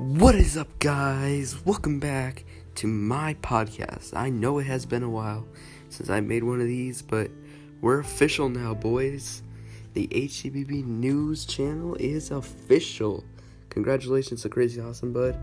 What is up, guys? Welcome back to my podcast. I know it has been a while since I made one of these, but we're official now, boys. The HCBB News channel is official. Congratulations to Crazy Awesome Bud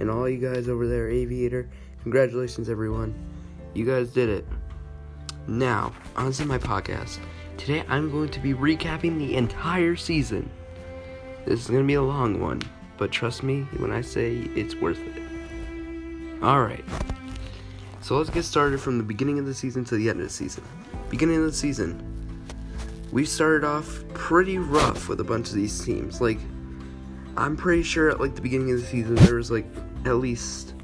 and all you guys over there, Aviator. Congratulations, everyone. You guys did it. Now, on to my podcast. Today, I'm going to be recapping the entire season. This is going to be a long one, but trust me when I say it's worth it. Alright, so let's get started from the beginning of the season to the end of the season. Beginning of the season, we started off pretty rough with a bunch of these teams. Like, I'm pretty sure at like the beginning of the season there was like at least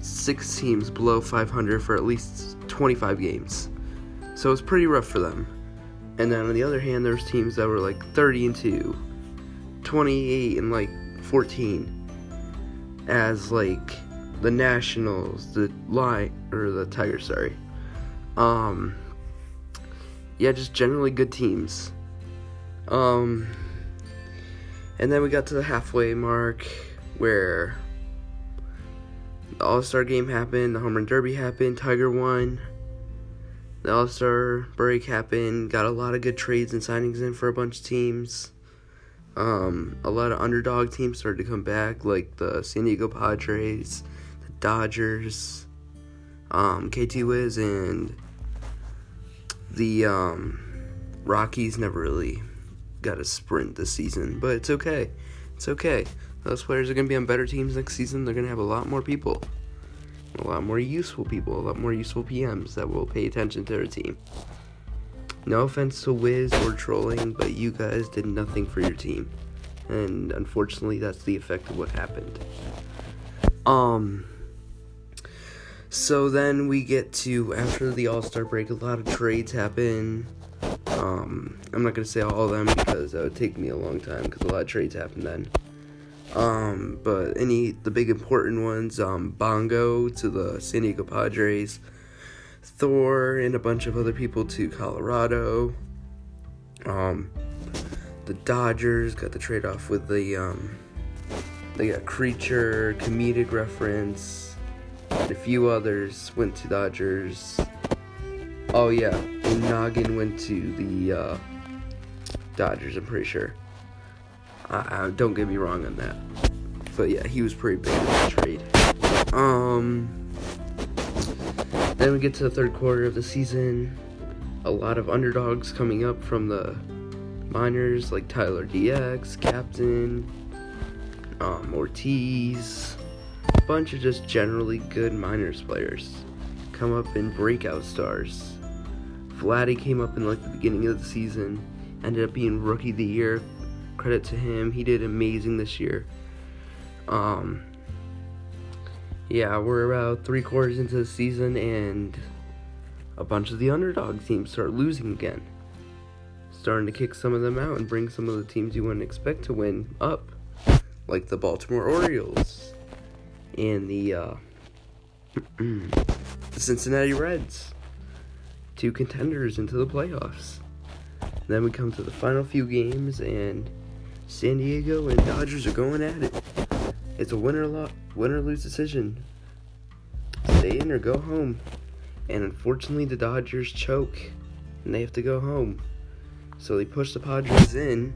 six teams below 500 for at least 25 games. So it was pretty rough for them. And then on the other hand, there's teams that were like 30 and 2, 28 and like 14 as like the Nationals, the Lion or the Tigers, sorry. Um yeah, just generally good teams. Um and then we got to the halfway mark where the All Star game happened, the Home Run Derby happened, Tiger won. The All Star break happened, got a lot of good trades and signings in for a bunch of teams. Um, a lot of underdog teams started to come back, like the San Diego Padres, the Dodgers, um, KT Wiz, and the um, Rockies never really got a sprint this season, but it's okay. It's okay. Those players are going to be on better teams next season. They're going to have a lot more people, a lot more useful people, a lot more useful PMs that will pay attention to their team. No offense to Wiz or trolling, but you guys did nothing for your team. And unfortunately, that's the effect of what happened. Um. So then we get to after the All Star break, a lot of trades happen. Um, I'm not gonna say all of them because that would take me a long time because a lot of trades happen then. Um, but any the big important ones, um, Bongo to the San Diego Padres, Thor and a bunch of other people to Colorado. Um, the Dodgers got the trade off with the um, they got Creature, comedic reference, and a few others went to Dodgers. Oh yeah, and Noggin went to the uh, Dodgers. I'm pretty sure. I, I, don't get me wrong on that, but yeah, he was pretty big in that trade. Um, then we get to the third quarter of the season. A lot of underdogs coming up from the minors, like Tyler DX, Captain, um, Ortiz, a bunch of just generally good minors players come up in breakout stars. Vladdy came up in like the beginning of the season, ended up being rookie of the year. Credit to him, he did amazing this year. Um, yeah, we're about three quarters into the season, and a bunch of the underdog teams start losing again. Starting to kick some of them out and bring some of the teams you wouldn't expect to win up, like the Baltimore Orioles and the uh, the Cincinnati Reds, two contenders into the playoffs. then we come to the final few games, and San Diego and Dodgers are going at it. It's a winner lo- winner lose decision. Stay in or go home. And unfortunately, the Dodgers choke, and they have to go home. So they push the Padres in,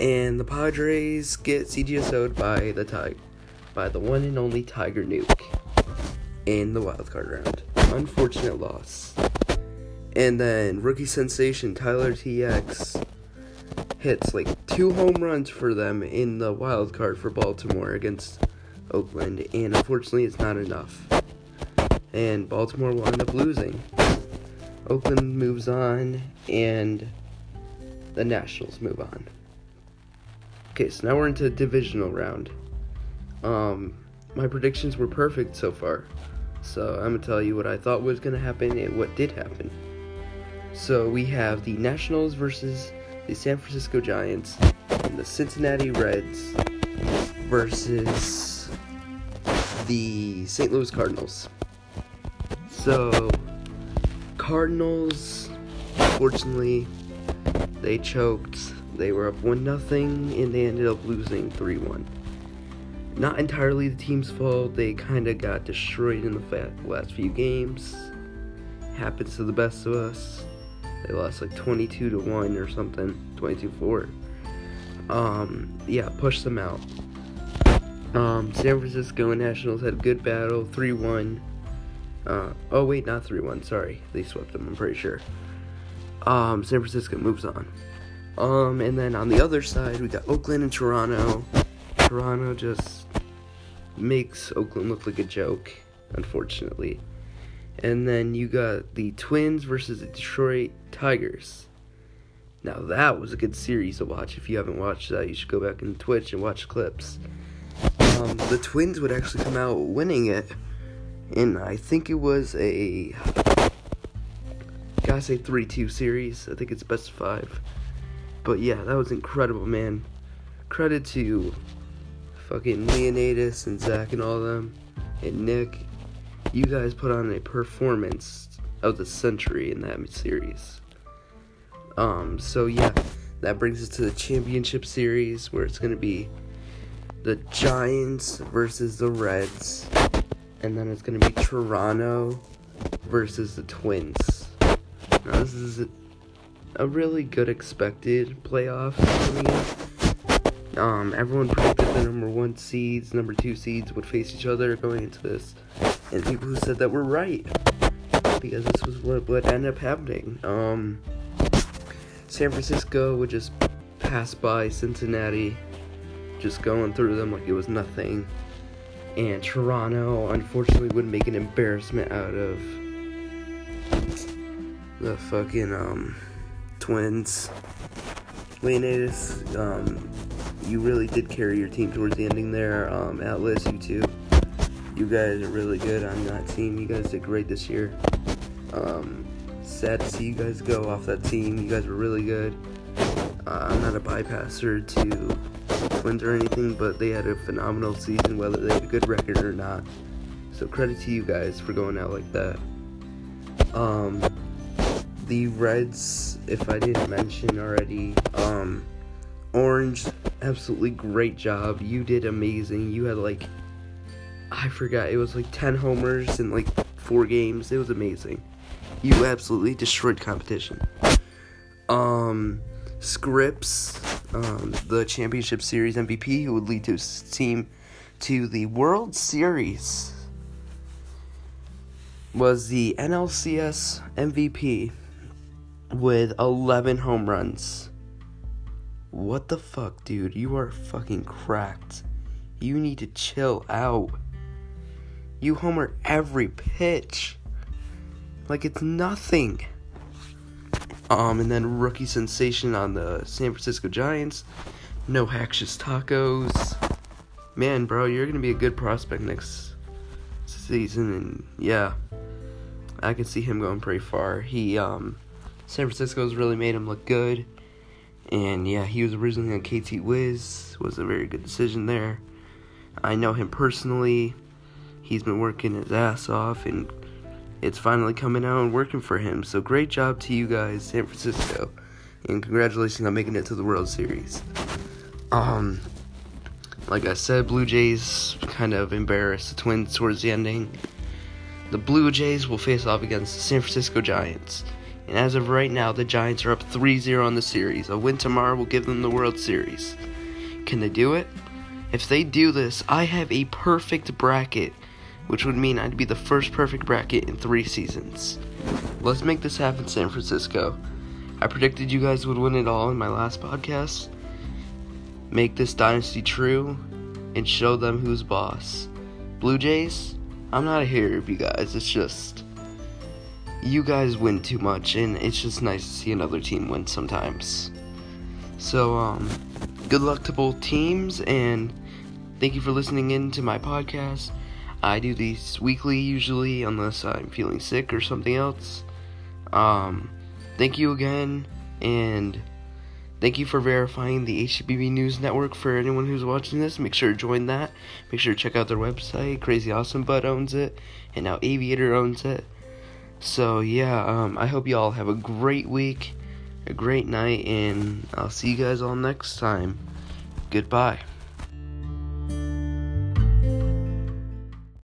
and the Padres get CGSO'd by the Tig- by the one and only Tiger Nuke in the wild card round. Unfortunate loss. And then rookie sensation Tyler TX hits like two home runs for them in the wild card for Baltimore against Oakland, and unfortunately, it's not enough. And Baltimore will end up losing. Oakland moves on, and the Nationals move on. Okay, so now we're into divisional round. Um, my predictions were perfect so far. So I'm gonna tell you what I thought was gonna happen and what did happen. So we have the Nationals versus the San Francisco Giants and the Cincinnati Reds versus the St. Louis Cardinals. So Cardinals fortunately they choked. They were up one nothing and they ended up losing 3-1. not entirely the team's fault. They kind of got destroyed in the last few games. Happens to the best of us. They lost like 22 to 1 or something, 22 4. Um, yeah, push them out. Um, San Francisco and Nationals had a good battle, 3 1. Uh, oh, wait, not 3 1, sorry. They swept them, I'm pretty sure. Um, San Francisco moves on. Um, and then on the other side, we got Oakland and Toronto. Toronto just makes Oakland look like a joke, unfortunately. And then you got the Twins versus the Detroit Tigers. Now that was a good series to watch. If you haven't watched that, you should go back and Twitch and watch clips. Um, the Twins would actually come out winning it, and I think it was a gotta say three two series. I think it's best five. But yeah, that was incredible, man. Credit to fucking Leonidas and Zach and all them, and Nick. You guys put on a performance of the century in that series. Um, so yeah, that brings us to the championship series where it's gonna be the Giants versus the Reds, and then it's gonna be Toronto versus the Twins. Now this is a, a really good expected playoff coming in. Um, everyone predicted the number one seeds, number two seeds would face each other going into this, and people who said that were right because this was what what ended up happening. Um, San Francisco would just pass by Cincinnati, just going through them like it was nothing. And Toronto, unfortunately, would make an embarrassment out of the fucking um, Twins. Leonidas, um, you really did carry your team towards the ending there. Um, Atlas, you too. You guys are really good on that team. You guys did great this year. Um, sad to see you guys go off that team. You guys were really good. Uh, I'm not a bypasser to Twins or anything, but they had a phenomenal season, whether they had a good record or not. So credit to you guys for going out like that. Um, the Reds, if I didn't mention already, um, Orange, absolutely great job. You did amazing. You had like, I forgot, it was like 10 homers in like four games. It was amazing you absolutely destroyed competition. Um, Scripps, um, the championship series MVP, who would lead his team to the World Series, was the NLCS MVP with 11 home runs. What the fuck, dude? You are fucking cracked. You need to chill out. You homer every pitch. Like it's nothing. Um, and then rookie sensation on the San Francisco Giants. No Haxious Tacos. Man, bro, you're gonna be a good prospect next season, and yeah, I can see him going pretty far. He, um, San Francisco's really made him look good, and yeah, he was originally on KT Wiz. Was a very good decision there. I know him personally. He's been working his ass off and it's finally coming out and working for him. So great job to you guys, San Francisco, and congratulations on making it to the World Series. Um, like I said, Blue Jays kind of embarrassed the Twins towards the ending. The Blue Jays will face off against the San Francisco Giants. And as of right now, the Giants are up 3 0 on the series. A win tomorrow will give them the World Series. Can they do it? If they do this, I have a perfect bracket which would mean I'd be the first perfect bracket in three seasons. Let's make this happen, San Francisco. I predicted you guys would win it all in my last podcast. Make this dynasty true and show them who's boss. Blue Jays, I'm not a hater of you guys. It's just you guys win too much, and it's just nice to see another team win sometimes. So, um, good luck to both teams, and thank you for listening in to my podcast. I do these weekly usually, unless I'm feeling sick or something else. Um, thank you again, and thank you for verifying the HBB News Network for anyone who's watching this. Make sure to join that. Make sure to check out their website. Crazy Awesome Bud owns it, and now Aviator owns it. So, yeah, um, I hope you all have a great week, a great night, and I'll see you guys all next time. Goodbye.